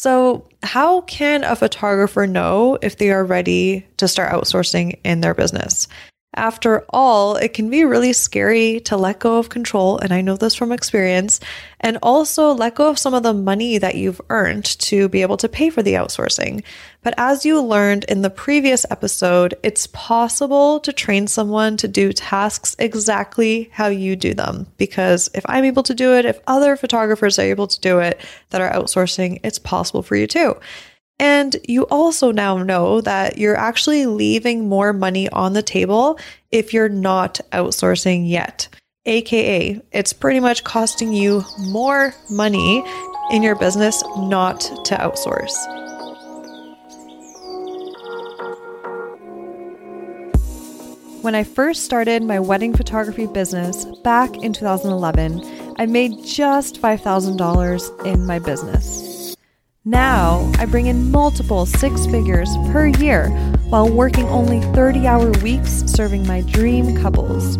So, how can a photographer know if they are ready to start outsourcing in their business? After all, it can be really scary to let go of control, and I know this from experience, and also let go of some of the money that you've earned to be able to pay for the outsourcing. But as you learned in the previous episode, it's possible to train someone to do tasks exactly how you do them. Because if I'm able to do it, if other photographers are able to do it that are outsourcing, it's possible for you too. And you also now know that you're actually leaving more money on the table if you're not outsourcing yet. AKA, it's pretty much costing you more money in your business not to outsource. When I first started my wedding photography business back in 2011, I made just $5,000 in my business. Now, I bring in multiple six figures per year while working only 30 hour weeks serving my dream couples.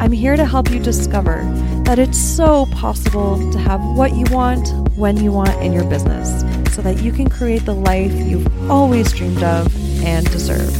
I'm here to help you discover that it's so possible to have what you want when you want in your business so that you can create the life you've always dreamed of and deserve.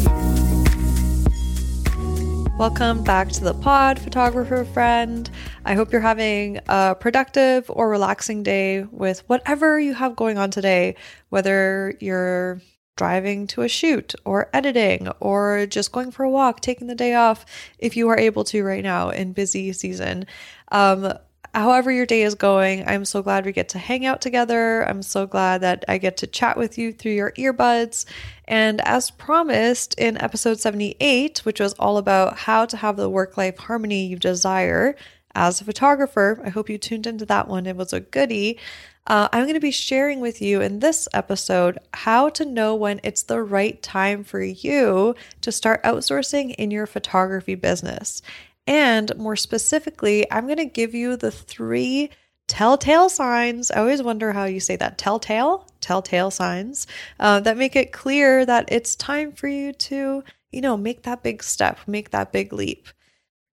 Welcome back to the pod, photographer friend. I hope you're having a productive or relaxing day with whatever you have going on today, whether you're driving to a shoot or editing or just going for a walk, taking the day off if you are able to right now in busy season. Um, however your day is going, I'm so glad we get to hang out together. I'm so glad that I get to chat with you through your earbuds. And as promised in episode 78, which was all about how to have the work life harmony you desire as a photographer, I hope you tuned into that one. It was a goodie. Uh, I'm going to be sharing with you in this episode how to know when it's the right time for you to start outsourcing in your photography business. And more specifically, I'm going to give you the three telltale signs. I always wonder how you say that telltale, telltale signs uh, that make it clear that it's time for you to, you know, make that big step, make that big leap.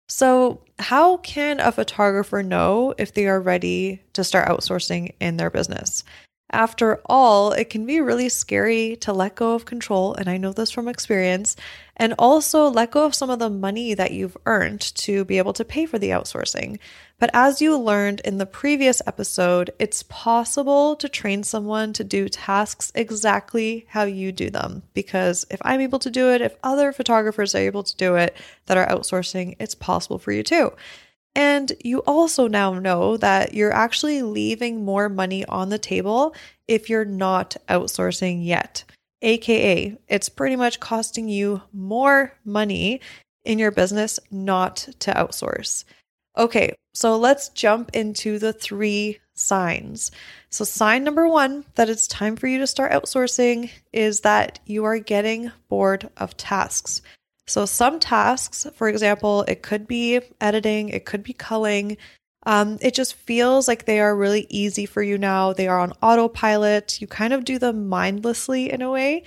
So, how can a photographer know if they are ready to start outsourcing in their business? After all, it can be really scary to let go of control, and I know this from experience, and also let go of some of the money that you've earned to be able to pay for the outsourcing. But as you learned in the previous episode, it's possible to train someone to do tasks exactly how you do them. Because if I'm able to do it, if other photographers are able to do it that are outsourcing, it's possible for you too. And you also now know that you're actually leaving more money on the table if you're not outsourcing yet. AKA, it's pretty much costing you more money in your business not to outsource. Okay, so let's jump into the three signs. So, sign number one that it's time for you to start outsourcing is that you are getting bored of tasks. So, some tasks, for example, it could be editing, it could be culling. Um, it just feels like they are really easy for you now. They are on autopilot. You kind of do them mindlessly in a way.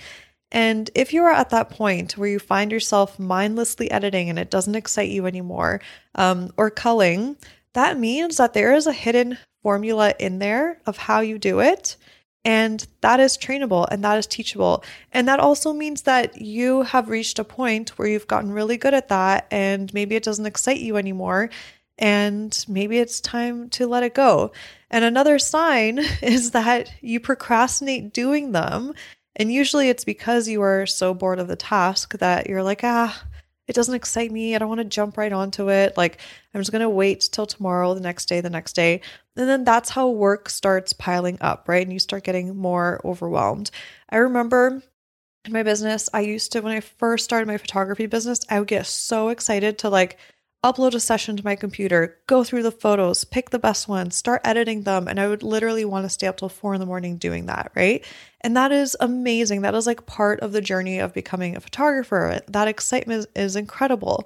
And if you are at that point where you find yourself mindlessly editing and it doesn't excite you anymore, um, or culling, that means that there is a hidden formula in there of how you do it. And that is trainable and that is teachable. And that also means that you have reached a point where you've gotten really good at that and maybe it doesn't excite you anymore. And maybe it's time to let it go. And another sign is that you procrastinate doing them. And usually it's because you are so bored of the task that you're like, ah, it doesn't excite me. I don't want to jump right onto it. Like, I'm just going to wait till tomorrow, the next day, the next day. And then that's how work starts piling up, right? And you start getting more overwhelmed. I remember in my business, I used to, when I first started my photography business, I would get so excited to like upload a session to my computer, go through the photos, pick the best ones, start editing them. And I would literally want to stay up till four in the morning doing that, right? And that is amazing. That is like part of the journey of becoming a photographer. That excitement is, incredible.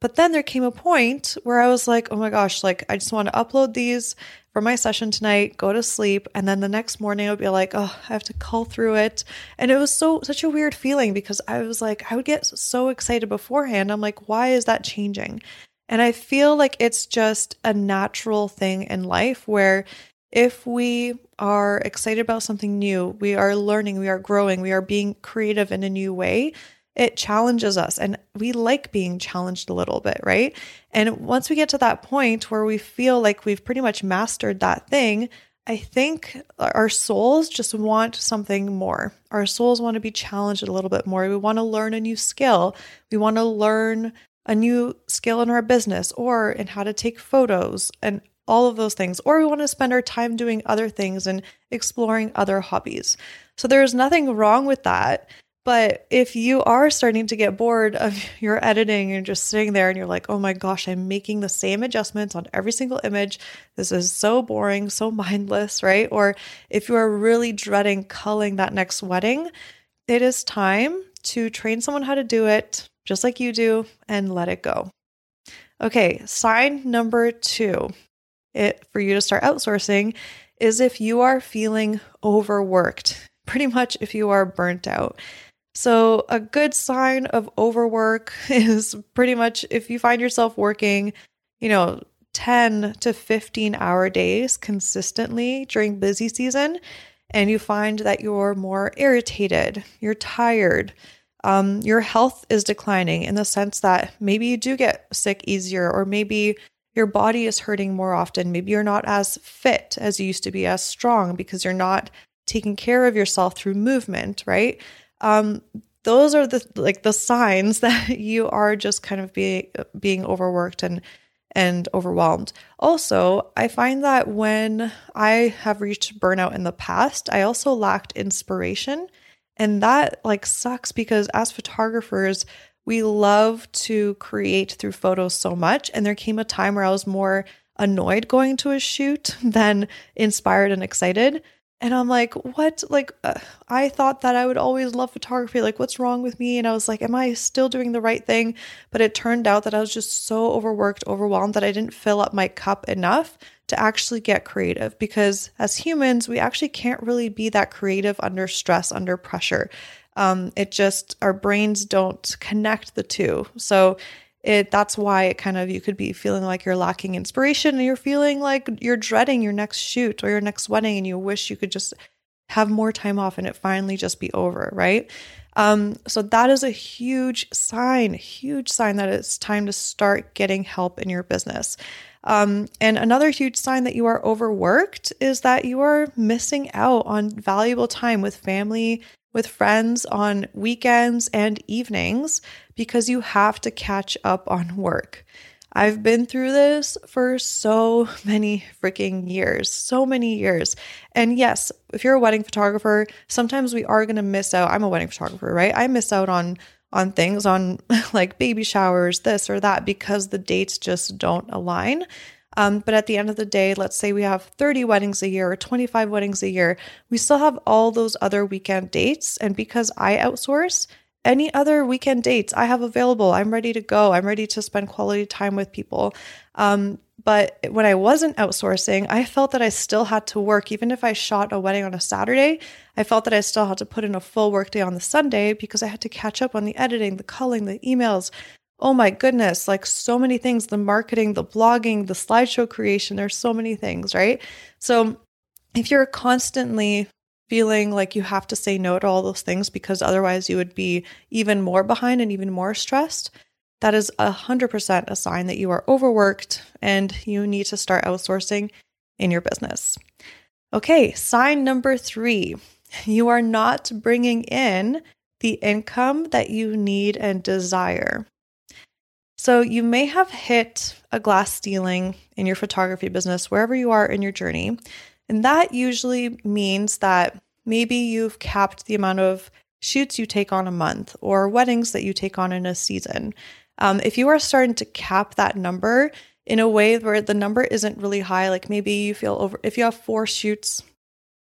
But then there came a point where I was like, oh my gosh, like I just want to upload these for my session tonight, go to sleep, and then the next morning I would be like, oh, I have to cull through it. And it was so such a weird feeling because I was like, I would get so excited beforehand. I'm like, why is that changing? And I feel like it's just a natural thing in life where if we are excited about something new, we are learning, we are growing, we are being creative in a new way, it challenges us and we like being challenged a little bit, right? And once we get to that point where we feel like we've pretty much mastered that thing, I think our souls just want something more. Our souls want to be challenged a little bit more. We want to learn a new skill. We want to learn a new skill in our business or in how to take photos and all of those things. Or we want to spend our time doing other things and exploring other hobbies. So there's nothing wrong with that. But if you are starting to get bored of your editing and just sitting there and you're like, oh my gosh, I'm making the same adjustments on every single image. This is so boring, so mindless, right? Or if you are really dreading culling that next wedding, it is time to train someone how to do it just like you do and let it go. Okay, sign number two it for you to start outsourcing is if you are feeling overworked, pretty much if you are burnt out. So, a good sign of overwork is pretty much if you find yourself working, you know, 10 to 15 hour days consistently during busy season, and you find that you're more irritated, you're tired, um, your health is declining in the sense that maybe you do get sick easier, or maybe your body is hurting more often. Maybe you're not as fit as you used to be, as strong because you're not taking care of yourself through movement, right? um, those are the like the signs that you are just kind of being being overworked and and overwhelmed. Also, I find that when I have reached burnout in the past, I also lacked inspiration. And that like sucks because as photographers, we love to create through photos so much. And there came a time where I was more annoyed going to a shoot than inspired and excited. And I'm like, what? Like, uh, I thought that I would always love photography. Like, what's wrong with me? And I was like, am I still doing the right thing? But it turned out that I was just so overworked, overwhelmed that I didn't fill up my cup enough to actually get creative. Because as humans, we actually can't really be that creative under stress, under pressure. Um, it just, our brains don't connect the two. So, it that's why it kind of you could be feeling like you're lacking inspiration and you're feeling like you're dreading your next shoot or your next wedding and you wish you could just have more time off and it finally just be over, right? Um, so that is a huge sign, huge sign that it's time to start getting help in your business. Um, and another huge sign that you are overworked is that you are missing out on valuable time with family, with friends on weekends and evenings because you have to catch up on work. I've been through this for so many freaking years, so many years. And yes, if you're a wedding photographer, sometimes we are going to miss out. I'm a wedding photographer, right? I miss out on on things on like baby showers, this or that because the dates just don't align. Um, but at the end of the day, let's say we have 30 weddings a year or 25 weddings a year, we still have all those other weekend dates. And because I outsource, any other weekend dates I have available, I'm ready to go. I'm ready to spend quality time with people. Um, but when I wasn't outsourcing, I felt that I still had to work. Even if I shot a wedding on a Saturday, I felt that I still had to put in a full workday on the Sunday because I had to catch up on the editing, the culling, the emails, oh my goodness, like so many things the marketing, the blogging, the slideshow creation, there's so many things, right? So if you're constantly feeling like you have to say no to all those things because otherwise you would be even more behind and even more stressed, that is 100% a sign that you are overworked and you need to start outsourcing in your business. Okay, sign number three you are not bringing in the income that you need and desire. So you may have hit a glass ceiling in your photography business, wherever you are in your journey. And that usually means that maybe you've capped the amount of shoots you take on a month or weddings that you take on in a season. Um, if you are starting to cap that number in a way where the number isn't really high, like maybe you feel over, if you have four shoots,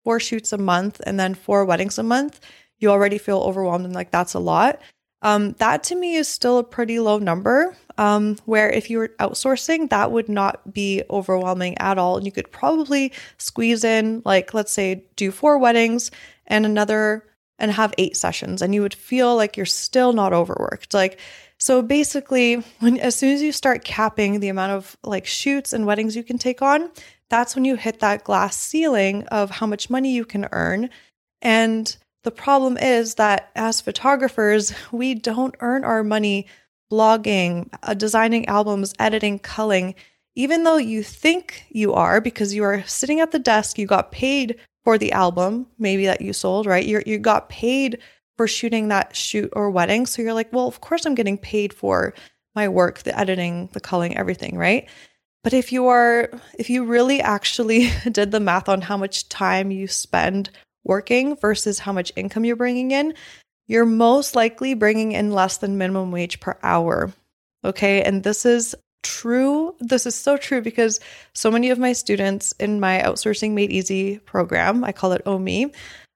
four shoots a month and then four weddings a month, you already feel overwhelmed and like that's a lot. Um, that to me is still a pretty low number. Um, where if you were outsourcing, that would not be overwhelming at all. And you could probably squeeze in, like, let's say, do four weddings and another and have eight sessions, and you would feel like you're still not overworked. Like, so basically, when as soon as you start capping the amount of like shoots and weddings you can take on, that's when you hit that glass ceiling of how much money you can earn. And the problem is that as photographers, we don't earn our money blogging, uh, designing albums, editing, culling, even though you think you are because you are sitting at the desk, you got paid for the album, maybe that you sold, right? You you got paid for shooting that shoot or wedding. So you're like, well, of course I'm getting paid for my work, the editing, the culling, everything, right? But if you are if you really actually did the math on how much time you spend working versus how much income you're bringing in, you're most likely bringing in less than minimum wage per hour. Okay. And this is true. This is so true because so many of my students in my Outsourcing Made Easy program, I call it OME,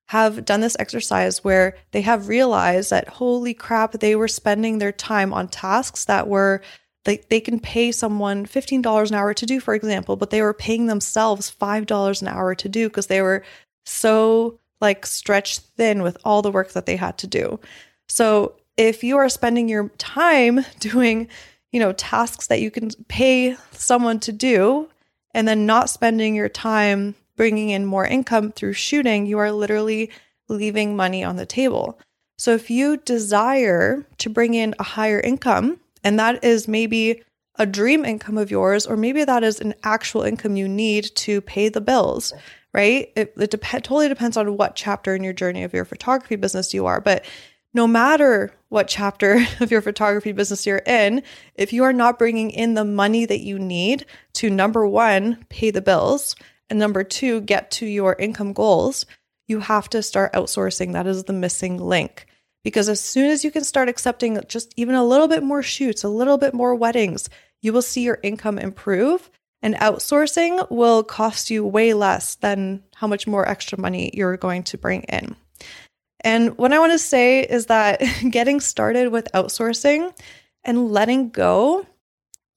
have done this exercise where they have realized that holy crap, they were spending their time on tasks that were they, they can pay someone $15 an hour to do, for example, but they were paying themselves $5 an hour to do because they were so like stretched thin with all the work that they had to do. So if you are spending your time doing, you know, tasks that you can pay someone to do and then not spending your time bringing in more income through shooting, you are literally leaving money on the table. So if you desire to bring in a higher income, and that is maybe a dream income of yours, or maybe that is an actual income you need to pay the bills, right? It, it dep- totally depends on what chapter in your journey of your photography business you are. But no matter what chapter of your photography business you're in, if you are not bringing in the money that you need to number one, pay the bills, and number two, get to your income goals, you have to start outsourcing. That is the missing link. Because as soon as you can start accepting just even a little bit more shoots, a little bit more weddings, you will see your income improve and outsourcing will cost you way less than how much more extra money you're going to bring in. And what I want to say is that getting started with outsourcing and letting go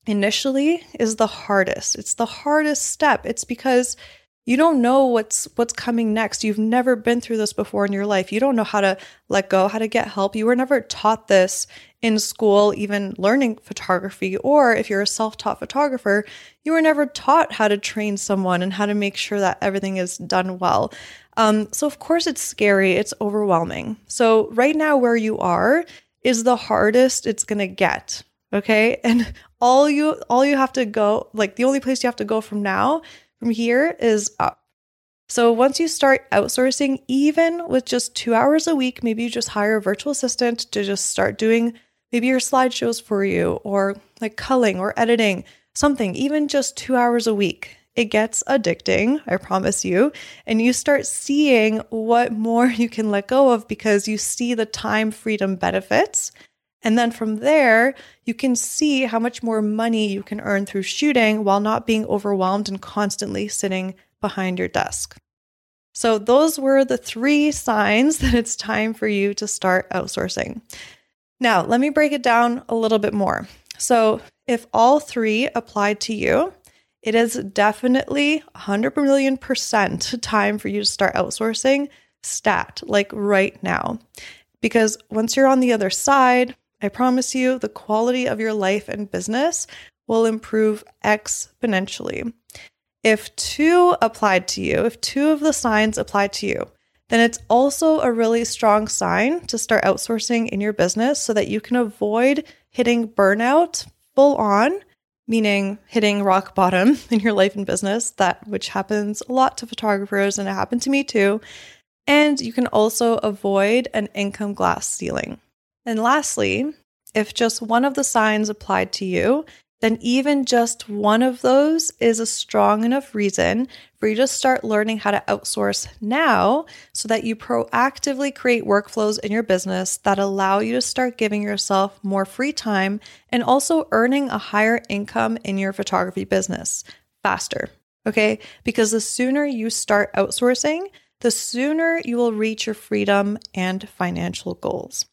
initially is the hardest. It's the hardest step. It's because you don't know what's what's coming next. You've never been through this before in your life. You don't know how to let go, how to get help. You were never taught this in school, even learning photography, or if you're a self-taught photographer, you were never taught how to train someone and how to make sure that everything is done well. Um, so of course it's scary, it's overwhelming. So right now where you are is the hardest it's gonna get. Okay. And all you all you have to go, like the only place you have to go from now from here is up. So once you start outsourcing, even with just two hours a week, maybe you just hire a virtual assistant to just start doing maybe your slideshows for you or like culling or editing, something, even just two hours a week. It gets addicting, I promise you. And you start seeing what more you can let go of because you see the time freedom benefits. And then from there, you can see how much more money you can earn through shooting while not being overwhelmed and constantly sitting behind your desk. So, those were the three signs that it's time for you to start outsourcing. Now, let me break it down a little bit more. So, if all three applied to you, it is definitely 100 million percent time for you to start outsourcing stat, like right now. Because once you're on the other side, I promise you, the quality of your life and business will improve exponentially. If two applied to you, if two of the signs applied to you, then it's also a really strong sign to start outsourcing in your business so that you can avoid hitting burnout full on, meaning hitting rock bottom in your life and business, that which happens a lot to photographers and it happened to me too. And you can also avoid an income glass ceiling. And lastly, if just one of the signs applied to you, then even just one of those is a strong enough reason for you to start learning how to outsource now so that you proactively create workflows in your business that allow you to start giving yourself more free time and also earning a higher income in your photography business faster. Okay? Because the sooner you start outsourcing, the sooner you will reach your freedom and financial goals.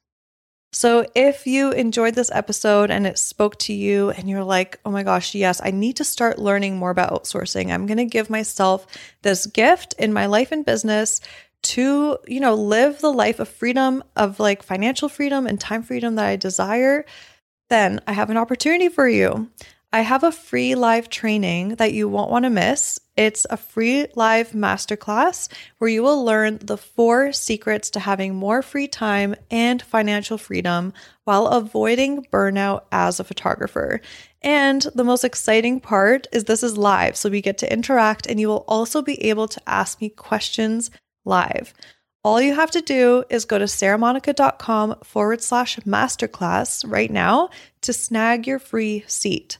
So, if you enjoyed this episode and it spoke to you, and you're like, oh my gosh, yes, I need to start learning more about outsourcing, I'm going to give myself this gift in my life and business to, you know, live the life of freedom, of like financial freedom and time freedom that I desire, then I have an opportunity for you. I have a free live training that you won't want to miss. It's a free live masterclass where you will learn the four secrets to having more free time and financial freedom while avoiding burnout as a photographer. And the most exciting part is this is live, so we get to interact and you will also be able to ask me questions live. All you have to do is go to saramonika.com forward slash masterclass right now to snag your free seat.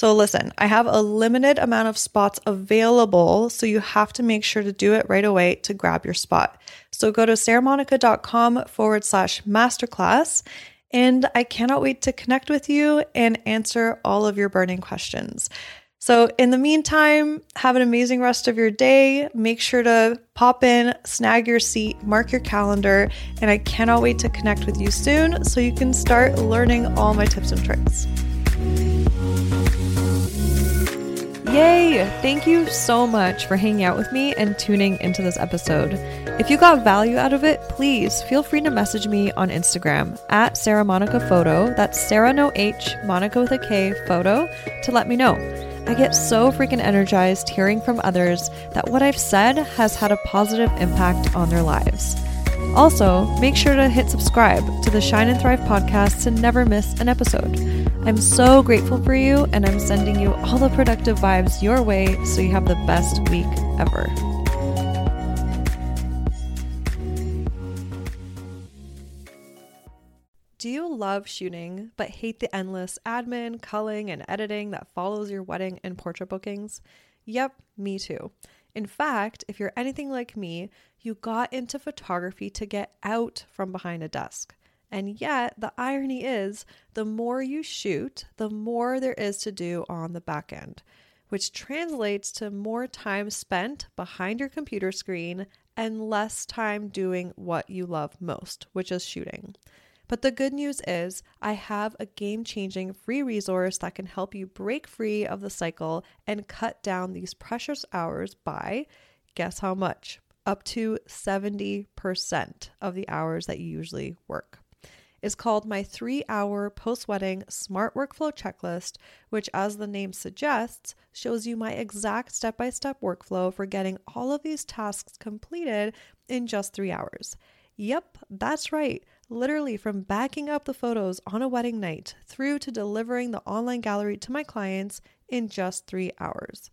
So, listen, I have a limited amount of spots available, so you have to make sure to do it right away to grab your spot. So, go to saramonika.com forward slash masterclass, and I cannot wait to connect with you and answer all of your burning questions. So, in the meantime, have an amazing rest of your day. Make sure to pop in, snag your seat, mark your calendar, and I cannot wait to connect with you soon so you can start learning all my tips and tricks. Yay! Thank you so much for hanging out with me and tuning into this episode. If you got value out of it, please feel free to message me on Instagram at Sara Monika Photo. That's Sara no H, Monika with a K photo to let me know. I get so freaking energized hearing from others that what I've said has had a positive impact on their lives. Also, make sure to hit subscribe to the Shine and Thrive podcast to never miss an episode. I'm so grateful for you, and I'm sending you all the productive vibes your way so you have the best week ever. Do you love shooting but hate the endless admin, culling, and editing that follows your wedding and portrait bookings? Yep, me too. In fact, if you're anything like me, you got into photography to get out from behind a desk. And yet, the irony is, the more you shoot, the more there is to do on the back end, which translates to more time spent behind your computer screen and less time doing what you love most, which is shooting. But the good news is, I have a game changing free resource that can help you break free of the cycle and cut down these precious hours by guess how much? Up to 70% of the hours that you usually work. Is called my three hour post wedding smart workflow checklist, which, as the name suggests, shows you my exact step by step workflow for getting all of these tasks completed in just three hours. Yep, that's right. Literally, from backing up the photos on a wedding night through to delivering the online gallery to my clients in just three hours.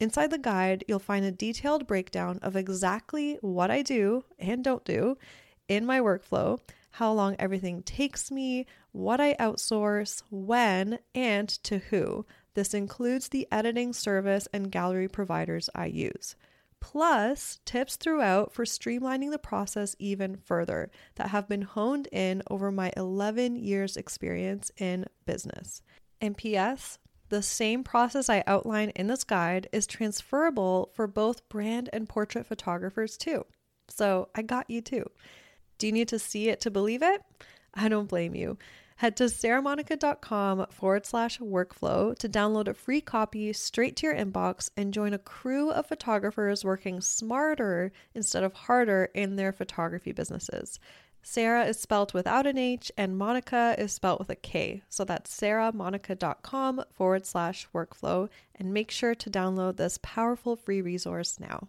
Inside the guide, you'll find a detailed breakdown of exactly what I do and don't do in my workflow, how long everything takes me, what I outsource, when, and to who. This includes the editing service and gallery providers I use plus tips throughout for streamlining the process even further that have been honed in over my 11 years' experience in business. And P.S., the same process I outline in this guide is transferable for both brand and portrait photographers too. So I got you too. Do you need to see it to believe it? I don't blame you. Head to saramonika.com forward slash workflow to download a free copy straight to your inbox and join a crew of photographers working smarter instead of harder in their photography businesses. Sara is spelled without an H and Monika is spelled with a K. So that's saramonika.com forward slash workflow and make sure to download this powerful free resource now.